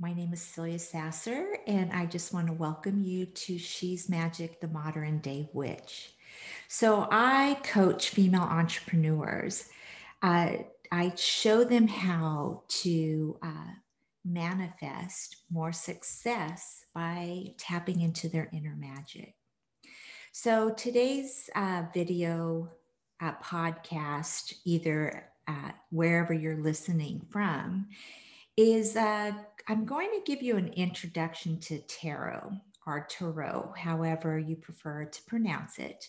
My name is Celia Sasser, and I just want to welcome you to She's Magic, the Modern Day Witch. So, I coach female entrepreneurs. Uh, I show them how to uh, manifest more success by tapping into their inner magic. So, today's uh, video uh, podcast, either wherever you're listening from, is uh, I'm going to give you an introduction to tarot or tarot, however you prefer to pronounce it.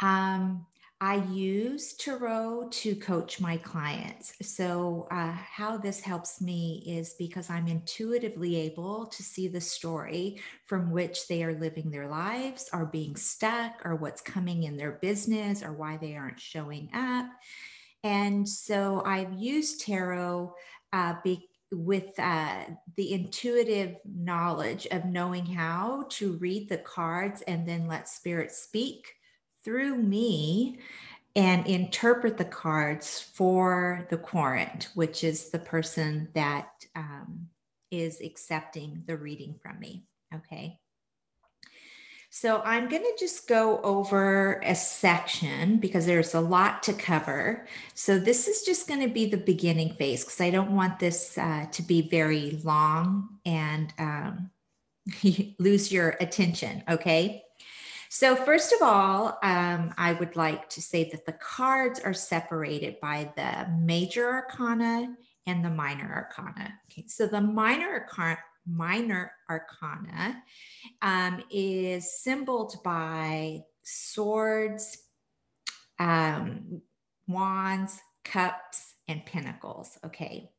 Um, I use tarot to coach my clients. So, uh, how this helps me is because I'm intuitively able to see the story from which they are living their lives, or being stuck, or what's coming in their business, or why they aren't showing up. And so, I've used tarot uh, be, with uh, the intuitive knowledge of knowing how to read the cards and then let spirit speak through me and interpret the cards for the querent, which is the person that um, is accepting the reading from me. Okay. So I'm going to just go over a section because there's a lot to cover. So this is just going to be the beginning phase because I don't want this uh, to be very long and um, lose your attention. Okay. So, first of all, um, I would like to say that the cards are separated by the major arcana and the minor arcana. Okay, so the minor arcana minor arcana um, is symboled by swords, um, wands, cups, and pentacles. Okay.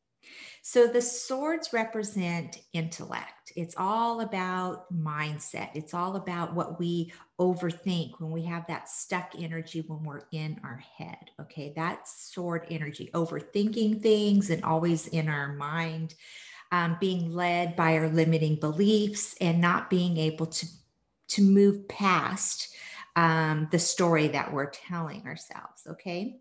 So the swords represent intellect. It's all about mindset. It's all about what we overthink when we have that stuck energy when we're in our head. Okay. That's sword energy, overthinking things and always in our mind um, being led by our limiting beliefs and not being able to to move past um, the story that we're telling ourselves okay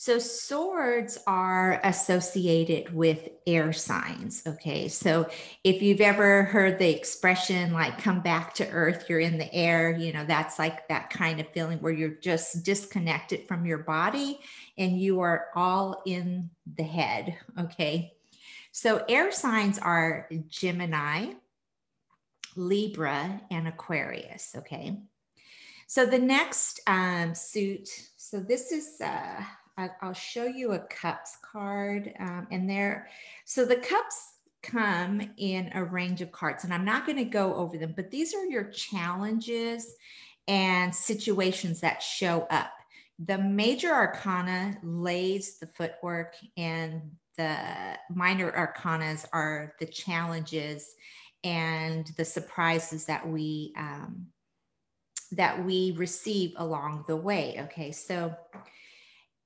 so swords are associated with air signs. Okay. So if you've ever heard the expression like come back to earth, you're in the air, you know, that's like that kind of feeling where you're just disconnected from your body and you are all in the head. Okay. So air signs are Gemini, Libra, and Aquarius. Okay. So the next um, suit, so this is, uh, I'll show you a cups card um, and there, so the cups come in a range of cards and I'm not going to go over them, but these are your challenges and situations that show up. The major arcana lays the footwork and the minor arcanas are the challenges and the surprises that we um, that we receive along the way okay? So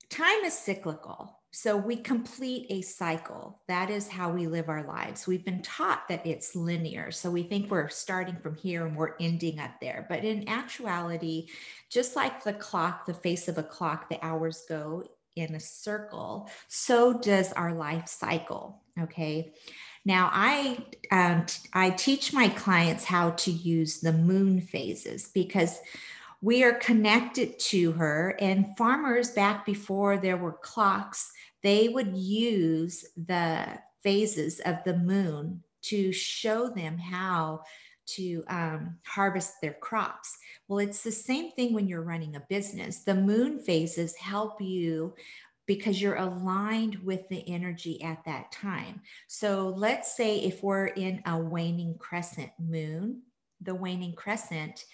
time is cyclical so we complete a cycle that is how we live our lives we've been taught that it's linear so we think we're starting from here and we're ending up there but in actuality just like the clock the face of a clock the hours go in a circle, so does our life cycle. Okay. Now, I um, I teach my clients how to use the moon phases because we are connected to her. And farmers back before there were clocks, they would use the phases of the moon to show them how to um, harvest their crops. Well, it's the same thing when you're running a business. The moon phases help you because you're aligned with the energy at that time. So let's say if we're in a waning crescent moon, the waning crescent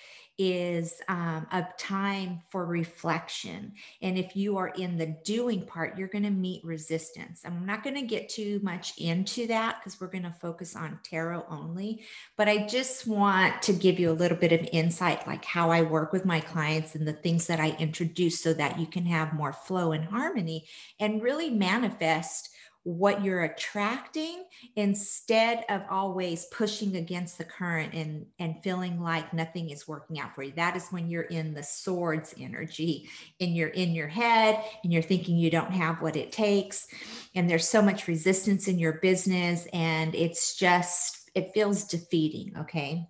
is um, a time for reflection. And if you are in the doing part, you're going to meet resistance. I'm not going to get too much into that because we're going to focus on tarot only. But I just want to give you a little bit of insight, like how I work with my clients and the things that I introduce so that you can have more flow and harmony and really manifest what you're attracting instead of always pushing against the current and and feeling like nothing is working out for you. That is when you're in the swords energy and you're in your head and you're thinking you don't have what it takes and there's so much resistance in your business and it's just it feels defeating okay?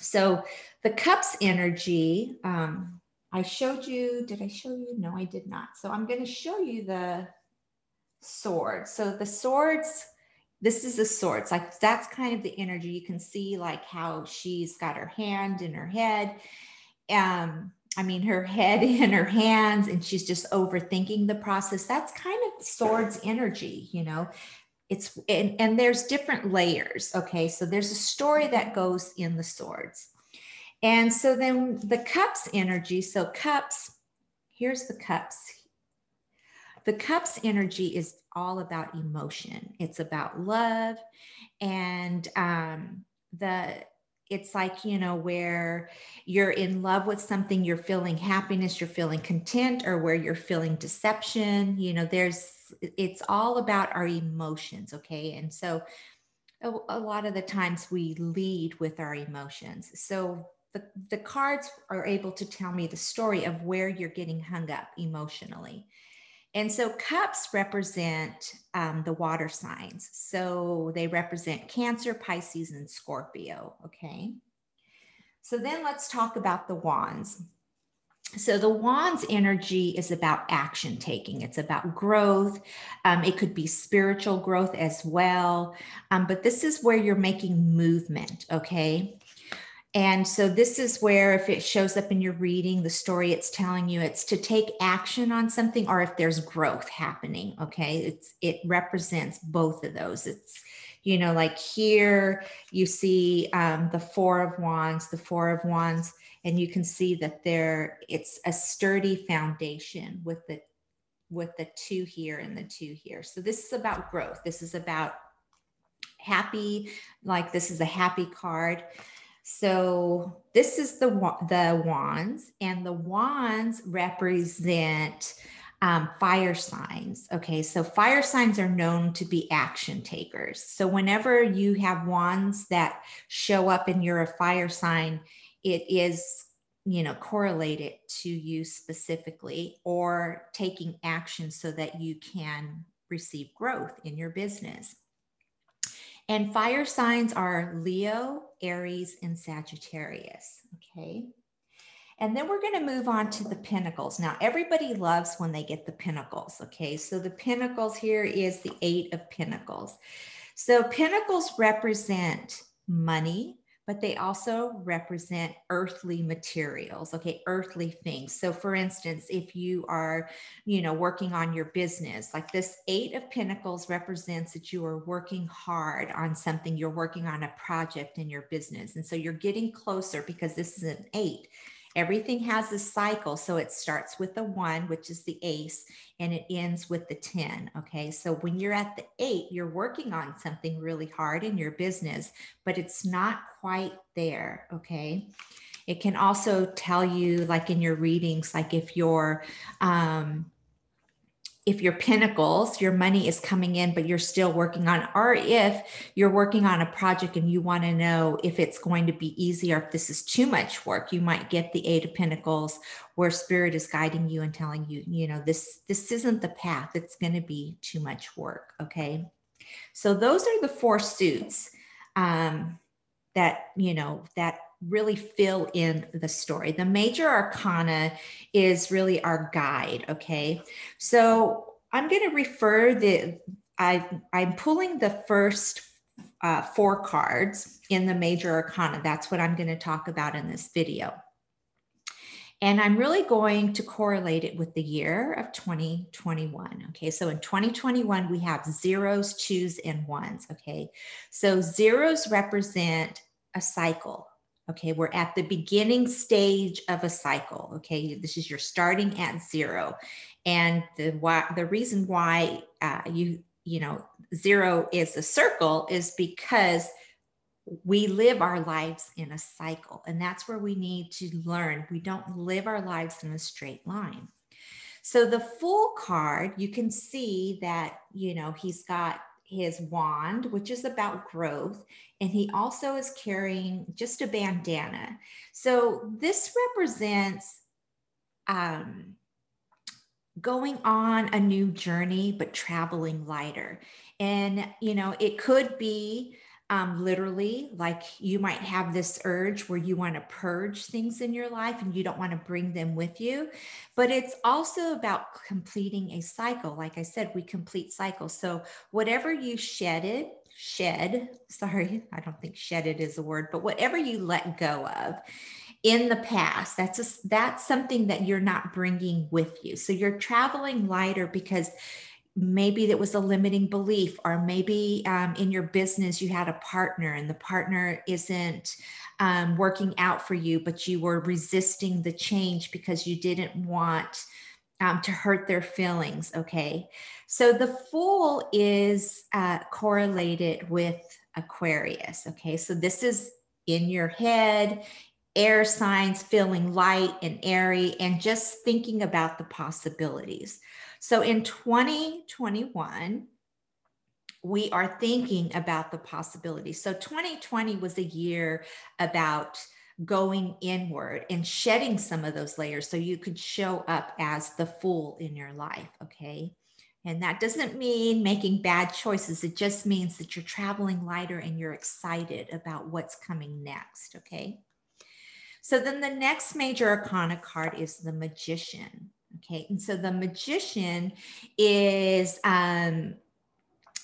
So the cups energy um i showed you did i show you? No i did not. So i'm going to show you the swords. So the swords, this is the swords. Like that's kind of the energy. You can see like how she's got her hand in her head. Um, I mean, her head in her hands, and she's just overthinking the process. That's kind of swords energy, you know. It's and, and there's different layers. Okay, so there's a story that goes in the swords. And so then the cups energy. So cups, here's the cups the cups energy is all about emotion. It's about love. And um, the it's like you know where you're in love with something you're feeling happiness you're feeling content or where you're feeling deception you know there's it's all about our emotions okay? And so a, a lot of the times we lead with our emotions. So the, the cards are able to tell me the story of where you're getting hung up emotionally and so cups represent um, the water signs. So they represent Cancer, Pisces, and Scorpio. Okay. So then let's talk about the wands. So the wands energy is about action taking. It's about growth. Um, it could be spiritual growth as well. Um, but this is where you're making movement. Okay. And so this is where if it shows up in your reading, the story it's telling you, it's to take action on something or if there's growth happening. Okay. It's it represents both of those. It's you know, like here you see um, the four of wands, the four of wands, and you can see that there it's a sturdy foundation with the with the two here and the two here. So this is about growth. This is about happy, like this is a happy card. So this is the the wands, and the wands represent um, fire signs. Okay, so fire signs are known to be action takers. So whenever you have wands that show up and you're a fire sign, it is you know correlated to you specifically or taking action so that you can receive growth in your business. And fire signs are Leo, Aries, and Sagittarius. Okay. And then we're going to move on to the pinnacles. Now, everybody loves when they get the pinnacles. Okay. So the pinnacles here is the Eight of Pinnacles. So pinnacles represent money, but they also represent earthly materials okay earthly things. So for instance if you are you know working on your business like this eight of pentacles represents that you are working hard on something you're working on a project in your business. And so you're getting closer because this is an eight Everything has a cycle. So it starts with the one, which is the ace, and it ends with the 10. Okay. So when you're at the eight, you're working on something really hard in your business, but it's not quite there. Okay. It can also tell you, like in your readings, like if you're, um, if your pinnacles, your money is coming in, but you're still working on, or if you're working on a project and you want to know if it's going to be easy or if this is too much work, you might get the eight of pinnacles where spirit is guiding you and telling you, you know, this, this isn't the path. It's going to be too much work. Okay. So those are the four suits um, that, you know, that really fill in the story. The major arcana is really our guide. Okay. So I'm going to refer the, I, I'm pulling the first uh, four cards in the major arcana. That's what I'm going to talk about in this video. And I'm really going to correlate it with the year of 2021. Okay, so in 2021, we have zeros, twos, and ones. Okay, so zeros represent a cycle. Okay, we're at the beginning stage of a cycle. Okay, this is you're starting at zero, and the why the reason why uh, you you know zero is a circle is because we live our lives in a cycle. And that's where we need to learn. We don't live our lives in a straight line. So the fool card, you can see that, you know, he's got his wand, which is about growth. And he also is carrying just a bandana. So this represents um, going on a new journey, but traveling lighter. And, you know, it could be um, literally like you might have this urge where you want to purge things in your life and you don't want to bring them with you but it's also about completing a cycle. Like i said we complete cycles. So whatever you shedded shed sorry i don't think shedded is a word but whatever you let go of in the past that's a, that's something that you're not bringing with you. So you're traveling lighter because maybe that was a limiting belief or maybe um, in your business you had a partner and the partner isn't um, working out for you but you were resisting the change because you didn't want um, to hurt their feelings okay? So the fool is uh, correlated with aquarius okay? So this is in your head air signs feeling light and airy and just thinking about the possibilities so in 2021, we are thinking about the possibilities. So 2020 was a year about going inward and shedding some of those layers so you could show up as the fool in your life. Okay. And that doesn't mean making bad choices. It just means that you're traveling lighter and you're excited about what's coming next. Okay. So then the next major arcana card is the magician. Okay, and so the magician is um,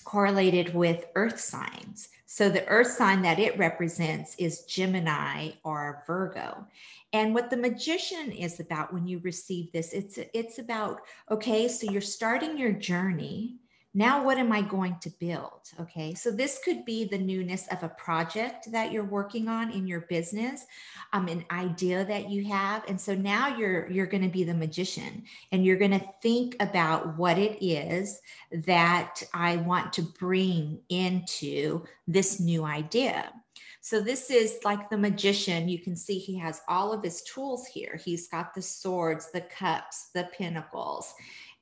correlated with earth signs. So the earth sign that it represents is Gemini or Virgo. And what the magician is about when you receive this, it's it's about okay, so you're starting your journey now what am i going to build okay so this could be the newness of a project that you're working on in your business um, an idea that you have and so now you're you're going to be the magician and you're going to think about what it is that i want to bring into this new idea so this is like the magician. You can see he has all of his tools here. He's got the swords, the cups, the pinnacles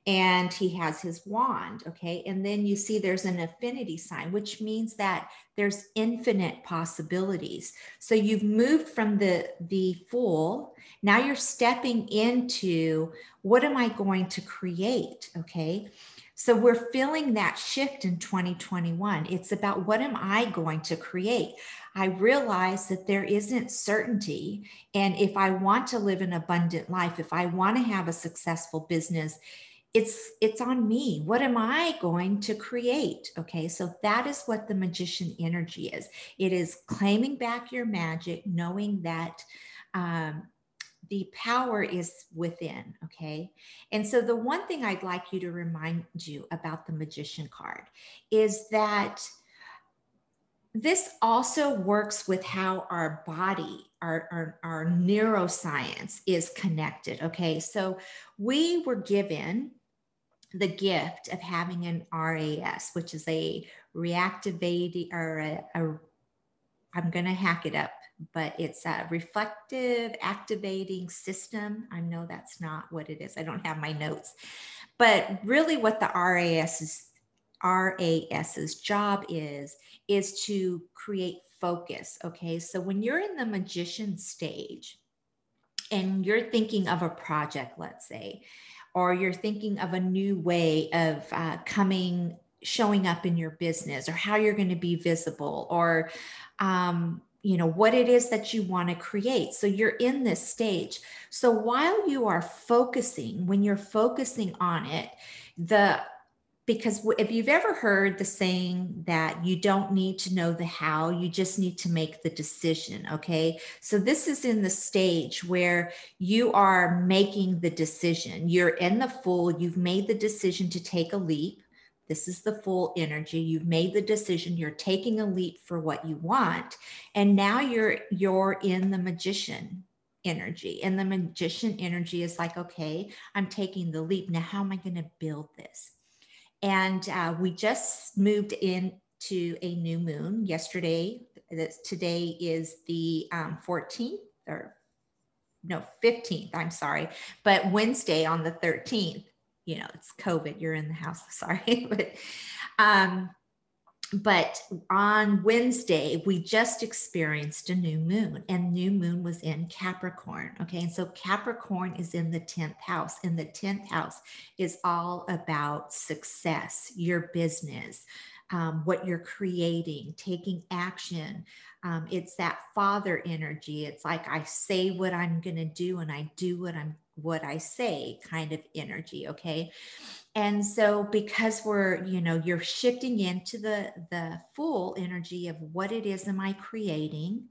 and he has his wand okay? And then you see there's an infinity sign which means that there's infinite possibilities. So you've moved from the the fool. Now you're stepping into what am i going to create okay? So we're feeling that shift in 2021 it's about what am i going to create? I realize that there isn't certainty. And if I want to live an abundant life, if I want to have a successful business, it's it's on me. What am i going to create? Okay so that is what the magician energy is. It is claiming back your magic knowing that um, the power is within okay? And so the one thing i'd like you to remind you about the magician card is that this also works with how our body our, our, our neuroscience is connected okay? So we were given the gift of having an RAS, which is a reactivating or a, a I'm going to hack it up, but it's a reflective activating system. I know that's not what it is. I don't have my notes, but really what the RAS's RAS's job is is to create focus. Okay, so when you're in the magician stage and you're thinking of a project, let's say, or you're thinking of a new way of uh, coming showing up in your business or how you're going to be visible or um, you know what it is that you want to create. So you're in this stage. So while you are focusing when you're focusing on it the because if you've ever heard the saying that you don't need to know the how, you just need to make the decision. Okay. So this is in the stage where you are making the decision. You're in the fool, you've made the decision to take a leap. This is the fool energy. You've made the decision. You're taking a leap for what you want. And now you're you're in the magician energy. And the magician energy is like, okay, I'm taking the leap. Now, how am I going to build this? And uh, we just moved into a new moon yesterday. Today is the um, 14th or no, 15th, I'm sorry. But Wednesday on the 13th, you know, it's COVID, you're in the house, sorry. but um, but on Wednesday, we just experienced a new moon, and new moon was in Capricorn. Okay. And so Capricorn is in the 10th house, and the 10th house is all about success, your business, um, what you're creating, taking action. Um, it's that father energy. It's like I say what I'm going to do, and I do what I'm what I say kind of energy. Okay? And so because we're you know you're shifting into the the fool energy of what it is am i creating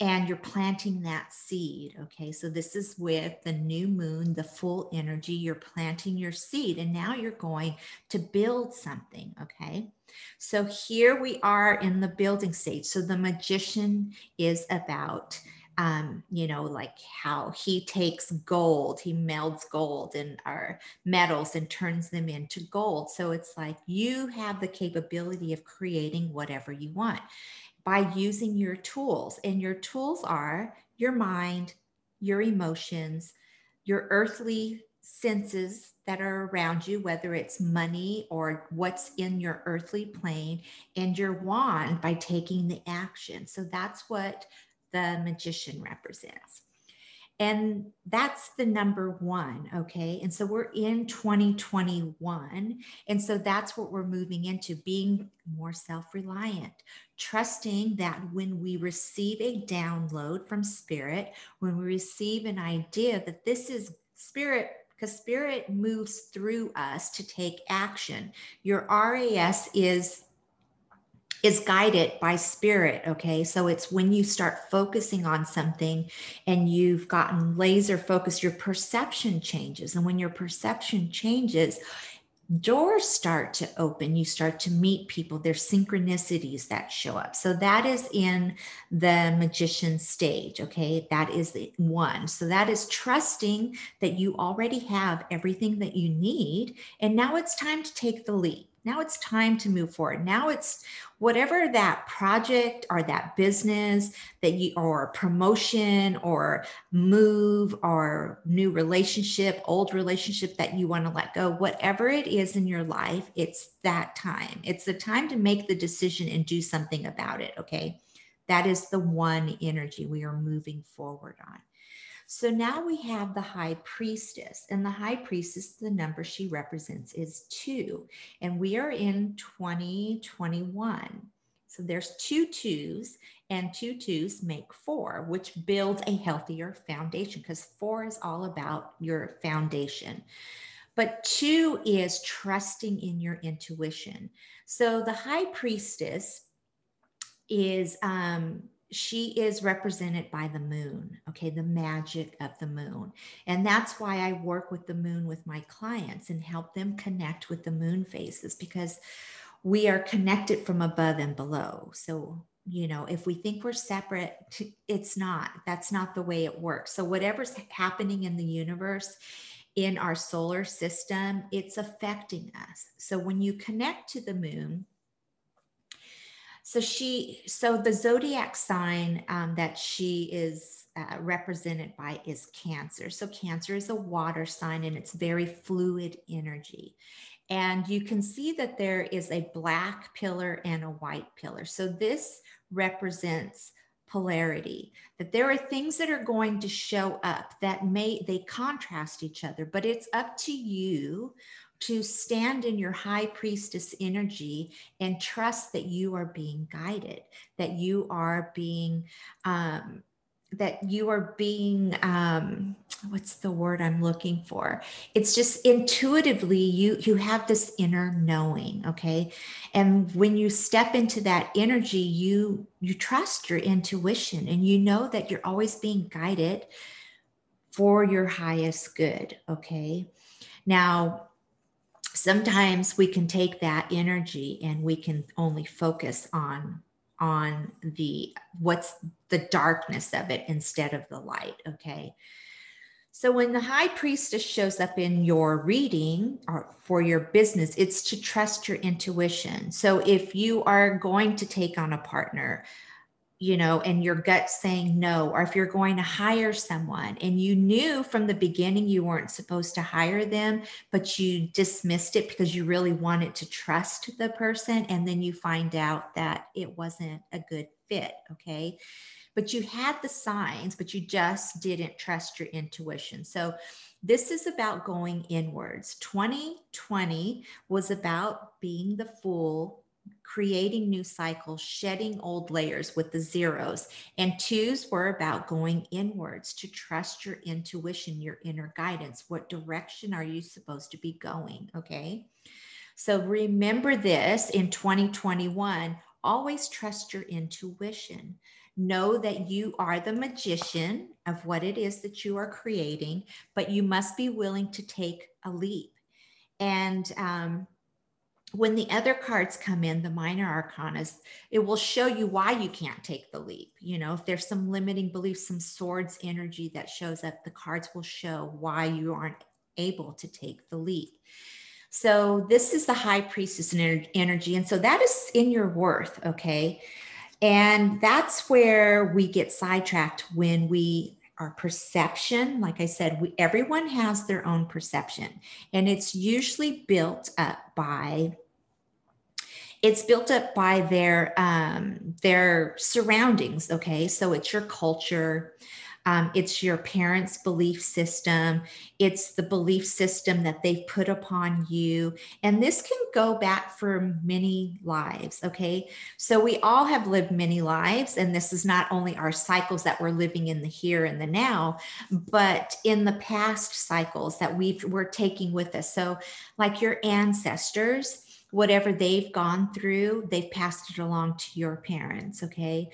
and you're planting that seed okay? So this is with the new moon the fool energy you're planting your seed and now you're going to build something okay? So here we are in the building stage. So the magician is about um, you know, like how he takes gold, he melds gold and our metals and turns them into gold. So it's like you have the capability of creating whatever you want by using your tools. And your tools are your mind, your emotions, your earthly senses that are around you, whether it's money or what's in your earthly plane, and your wand by taking the action. So that's what the magician represents. And that's the number one. Okay. And so we're in 2021. And so that's what we're moving into being more self reliant, trusting that when we receive a download from spirit, when we receive an idea that this is spirit because spirit moves through us to take action. Your RAS is is guided by spirit okay? So it's when you start focusing on something and you've gotten laser focused your perception changes. And when your perception changes doors start to open. You start to meet people. There's synchronicities that show up. So that is in the magician stage okay? That is the one. So that is trusting that you already have everything that you need. And now it's time to take the leap now it's time to move forward. Now it's whatever that project or that business that you or promotion or move or new relationship, old relationship that you want to let go, whatever it is in your life, it's that time. It's the time to make the decision and do something about it. Okay. That is the one energy we are moving forward on. So now we have the high priestess, and the high priestess, the number she represents is two, and we are in 2021. So there's two twos, and two twos make four, which builds a healthier foundation because four is all about your foundation. But two is trusting in your intuition. So the high priestess is um, she is represented by the moon, okay, the magic of the moon. And that's why I work with the moon with my clients and help them connect with the moon phases because we are connected from above and below. So, you know, if we think we're separate, it's not. That's not the way it works. So, whatever's happening in the universe, in our solar system, it's affecting us. So, when you connect to the moon, so she, so the zodiac sign um, that she is uh, represented by is Cancer. So Cancer is a water sign and it's very fluid energy. And you can see that there is a black pillar and a white pillar. So this represents polarity that there are things that are going to show up that may they contrast each other but it's up to you to stand in your high priestess energy and trust that you are being guided, that you are being, um, that you are being, um, what's the word i'm looking for? It's just intuitively you you have this inner knowing okay? And when you step into that energy you you trust your intuition and you know that you're always being guided for your highest good okay? Now sometimes we can take that energy and we can only focus on on the what's the darkness of it instead of the light okay so when the high priestess shows up in your reading or for your business, it's to trust your intuition. So if you are going to take on a partner, you know, and your gut saying no, or if you're going to hire someone and you knew from the beginning you weren't supposed to hire them, but you dismissed it because you really wanted to trust the person, and then you find out that it wasn't a good fit. Okay but you had the signs, but you just didn't trust your intuition. So this is about going inwards. 2020 was about being the fool, creating new cycles, shedding old layers with the zeros. And twos were about going inwards to trust your intuition, your inner guidance. What direction are you supposed to be going? Okay. So remember this in 2021 always trust your intuition. Know that you are the magician of what it is that you are creating, but you must be willing to take a leap. And um, when the other cards come in, the minor arcanas, it will show you why you can't take the leap. You know, if there's some limiting beliefs, some swords energy that shows up, the cards will show why you aren't able to take the leap. So this is the high priestess energy. And so that is in your worth. Okay. And that's where we get sidetracked when we our perception like i said we, everyone has their own perception and it's usually built up by it's built up by their um, their surroundings okay so it's your culture um, it's your parents' belief system. It's the belief system that they've put upon you. And this can go back for many lives. Okay. So we all have lived many lives. And this is not only our cycles that we're living in the here and the now, but in the past cycles that we've, we're taking with us. So, like your ancestors, whatever they've gone through, they've passed it along to your parents. Okay.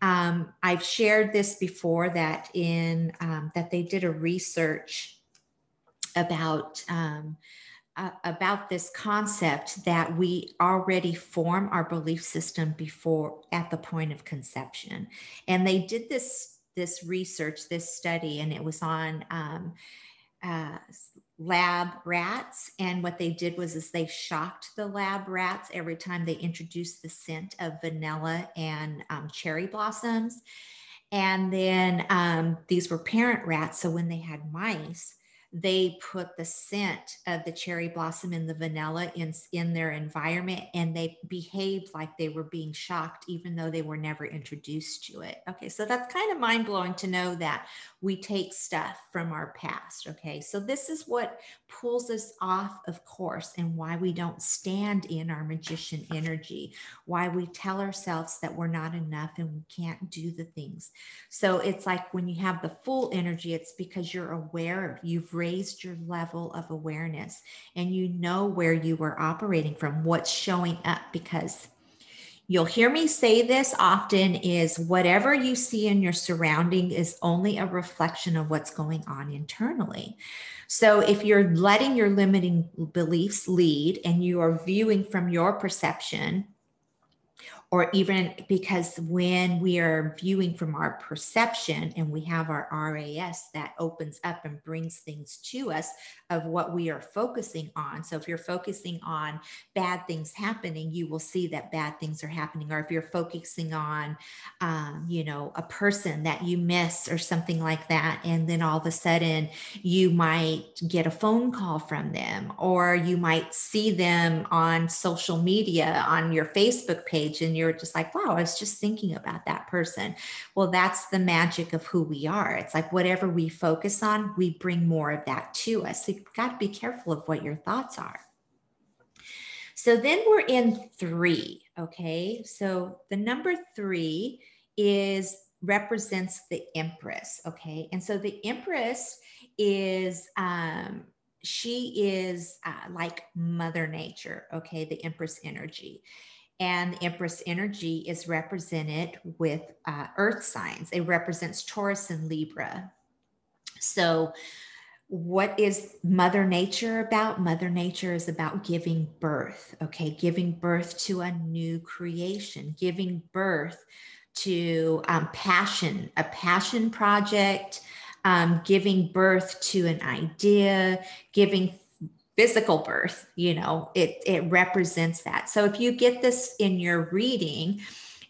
Um, I've shared this before that in um, that they did a research about um, uh, about this concept that we already form our belief system before at the point of conception, and they did this this research, this study, and it was on um, uh, lab rats and what they did was is they shocked the lab rats every time they introduced the scent of vanilla and um, cherry blossoms. And then um, these were parent rats so when they had mice they put the scent of the cherry blossom and the vanilla in, in their environment and they behaved like they were being shocked even though they were never introduced to it. Okay so that's kind of mind-blowing to know that we take stuff from our past okay? So this is what pulls us off of course and why we don't stand in our magician energy why we tell ourselves that we're not enough and we can't do the things. So it's like when you have the fool energy it's because you're aware of you've raised your level of awareness and you know where you were operating from, what's showing up because you'll hear me say this often is whatever you see in your surrounding is only a reflection of what's going on internally. So if you're letting your limiting beliefs lead and you are viewing from your perception, or even because when we are viewing from our perception and we have our RAS that opens up and brings things to us of what we are focusing on. So if you're focusing on bad things happening, you will see that bad things are happening. Or if you're focusing on, um, you know, a person that you miss or something like that, and then all of a sudden you might get a phone call from them, or you might see them on social media on your Facebook page and you're just like, wow, I was just thinking about that person. Well, that's the magic of who we are. It's like whatever we focus on, we bring more of that to us. So you've got to be careful of what your thoughts are. So then we're in three. Okay. So the number three is represents the empress. Okay. And so the empress is um, she is uh, like Mother Nature, okay, the Empress energy. And the Empress energy is represented with uh, earth signs. It represents Taurus and Libra. So, what is Mother Nature about? Mother Nature is about giving birth, okay? Giving birth to a new creation, giving birth to um, passion, a passion project, um, giving birth to an idea, giving physical birth, you know, it, it represents that. So if you get this in your reading,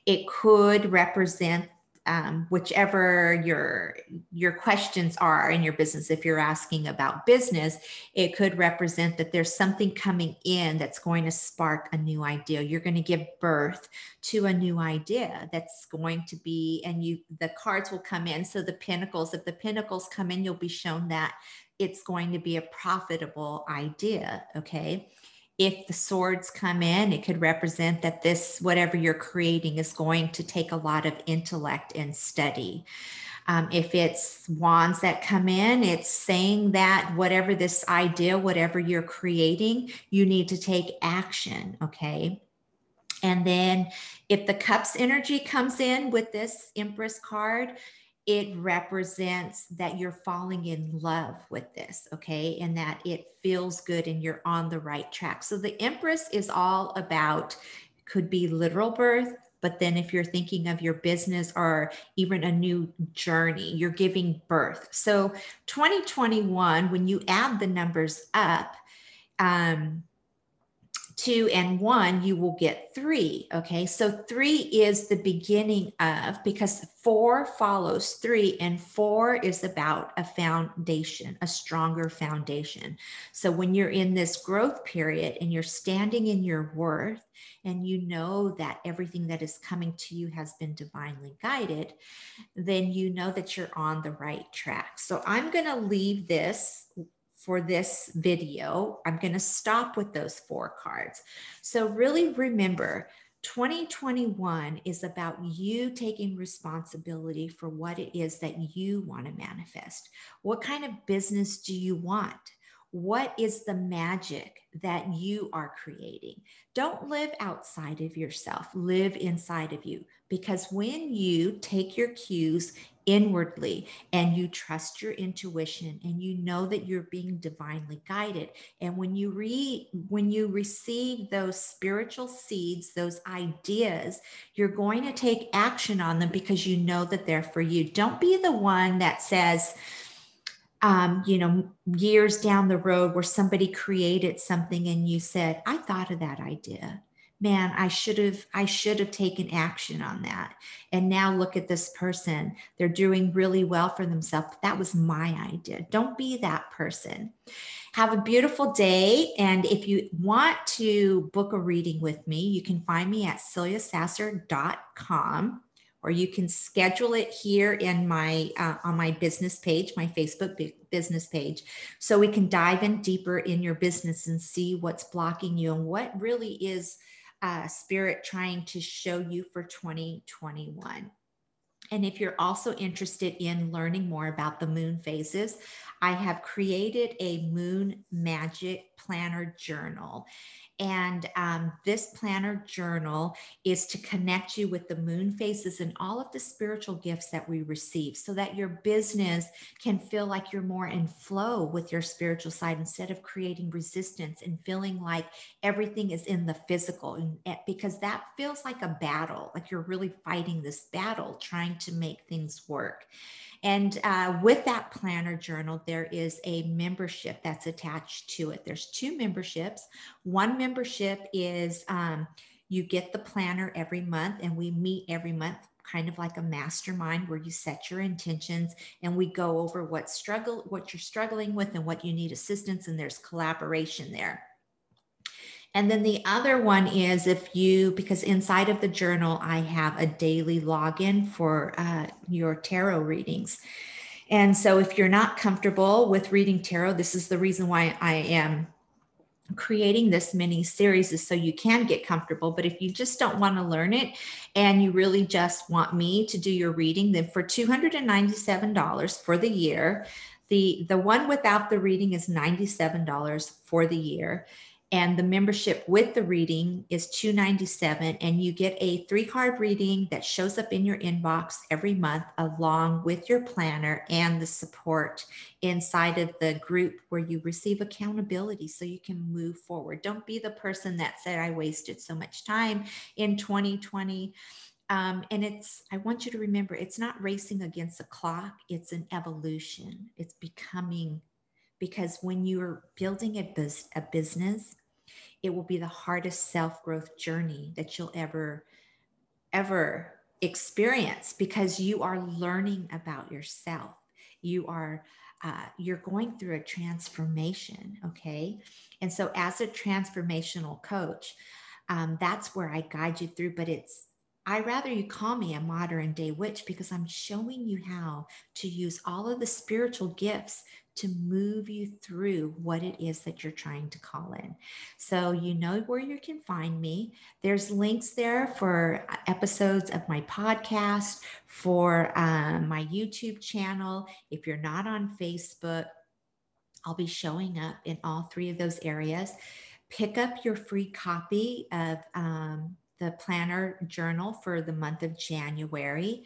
it could represent um, whichever your your questions are in your business. If you're asking about business it could represent that there's something coming in that's going to spark a new idea. You're going to give birth to a new idea that's going to be and you the cards will come in. So the pinnacles if the pinnacles come in you'll be shown that it's going to be a profitable idea okay if the swords come in, it could represent that this, whatever you're creating, is going to take a lot of intellect and study. Um, if it's wands that come in, it's saying that whatever this idea, whatever you're creating, you need to take action. Okay. And then if the cups energy comes in with this Empress card, it represents that you're falling in love with this, okay? And that it feels good and you're on the right track. So the Empress is all about, could be literal birth, but then if you're thinking of your business or even a new journey, you're giving birth. So 2021, when you add the numbers up, um, two and one, you will get three. Okay. So three is the beginning of, because four follows three, and four is about a foundation, a stronger foundation. So when you're in this growth period and you're standing in your worth, and you know that everything that is coming to you has been divinely guided, then you know that you're on the right track. So I'm going to leave this for this video. I'm going to stop with those four cards. So really remember, 2021 is about you taking responsibility for what it is that you want to manifest. What kind of business do you want? What is the magic that you are creating? Don't live outside of yourself, live inside of you. Because when you take your cues inwardly and you trust your intuition and you know that you're being divinely guided and when you read when you receive those spiritual seeds those ideas you're going to take action on them because you know that they're for you don't be the one that says um, you know years down the road where somebody created something and you said i thought of that idea. Man i should have i should have taken action on that. And now look at this person. They're doing really well for themselves. That was my idea. Don't be that person. Have a beautiful day. And if you want to book a reading with me you can find me at celiasasser.com or you can schedule it here in my uh, on my business page my facebook business page so we can dive in deeper in your business and see what's blocking you and what really is uh, spirit trying to show you for 2021. And if you're also interested in learning more about the moon phases, I have created a moon magic planner journal. And um, this planner journal is to connect you with the moon phases and all of the spiritual gifts that we receive so that your business can feel like you're more in flow with your spiritual side instead of creating resistance and feeling like everything is in the physical. And, eh, because that feels like a battle, like you're really fighting this battle trying to make things work. And uh, with that planner journal, there is a membership that's attached to it. There's two memberships. One membership is um, you get the planner every month, and we meet every month kind of like a mastermind where you set your intentions and we go over what struggle what you're struggling with and what you need assistance and there's collaboration there and then the other one is if you, because inside of the journal, I have a daily login for uh, your tarot readings. And so if you're not comfortable with reading tarot, this is the reason why I am creating this mini series is so you can get comfortable. But if you just don't want to learn it and you really just want me to do your reading, then for $297 for the year, the the one without the reading is $97 for the year and the membership with the reading is 297 and you get a three card reading that shows up in your inbox every month along with your planner and the support inside of the group where you receive accountability so you can move forward. Don't be the person that said i wasted so much time in 2020 um, and it's i want you to remember it's not racing against the clock it's an evolution. It's becoming because when you're building a, bus- a business it will be the hardest self-growth journey that you'll ever ever experience because you are learning about yourself. You are uh, you're going through a transformation okay? And so as a transformational coach um, that's where i guide you through but it's I rather you call me a modern day witch because I'm showing you how to use all of the spiritual gifts to move you through what it is that you're trying to call in. So you know where you can find me. There's links there for uh, episodes of my podcast, for um, my YouTube channel. If you're not on Facebook, I'll be showing up in all three of those areas. Pick up your free copy of um, the planner journal for the month of January.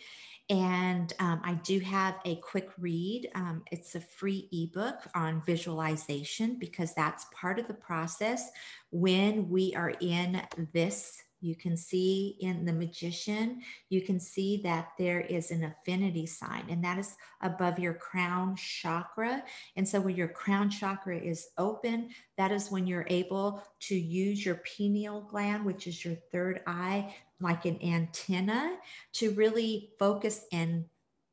And um, I do have a quick read. Um, it's a free ebook on visualization because that's part of the process when we are in this you can see in the magician, you can see that there is an infinity sign, and that is above your crown chakra. And so, when your crown chakra is open, that is when you're able to use your pineal gland, which is your third eye, like an antenna, to really focus and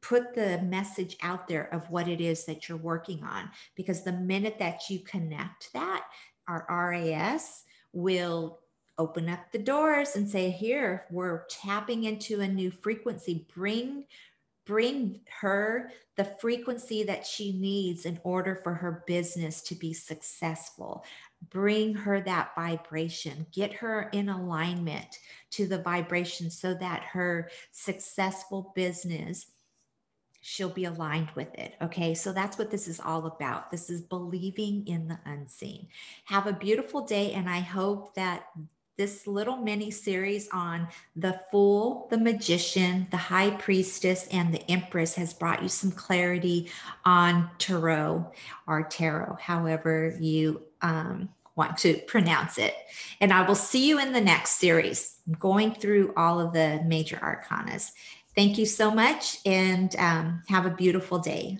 put the message out there of what it is that you're working on. Because the minute that you connect that, our RAS will open up the doors and say here we're tapping into a new frequency bring bring her the frequency that she needs in order for her business to be successful bring her that vibration get her in alignment to the vibration so that her successful business she'll be aligned with it. Okay. So that's what this is all about. This is believing in the unseen. Have a beautiful day. And I hope that this little mini series on the Fool, the Magician, the High Priestess, and the Empress has brought you some clarity on Tarot or Tarot, however you um, want to pronounce it. And I will see you in the next series, going through all of the major arcanas. Thank you so much and um, have a beautiful day.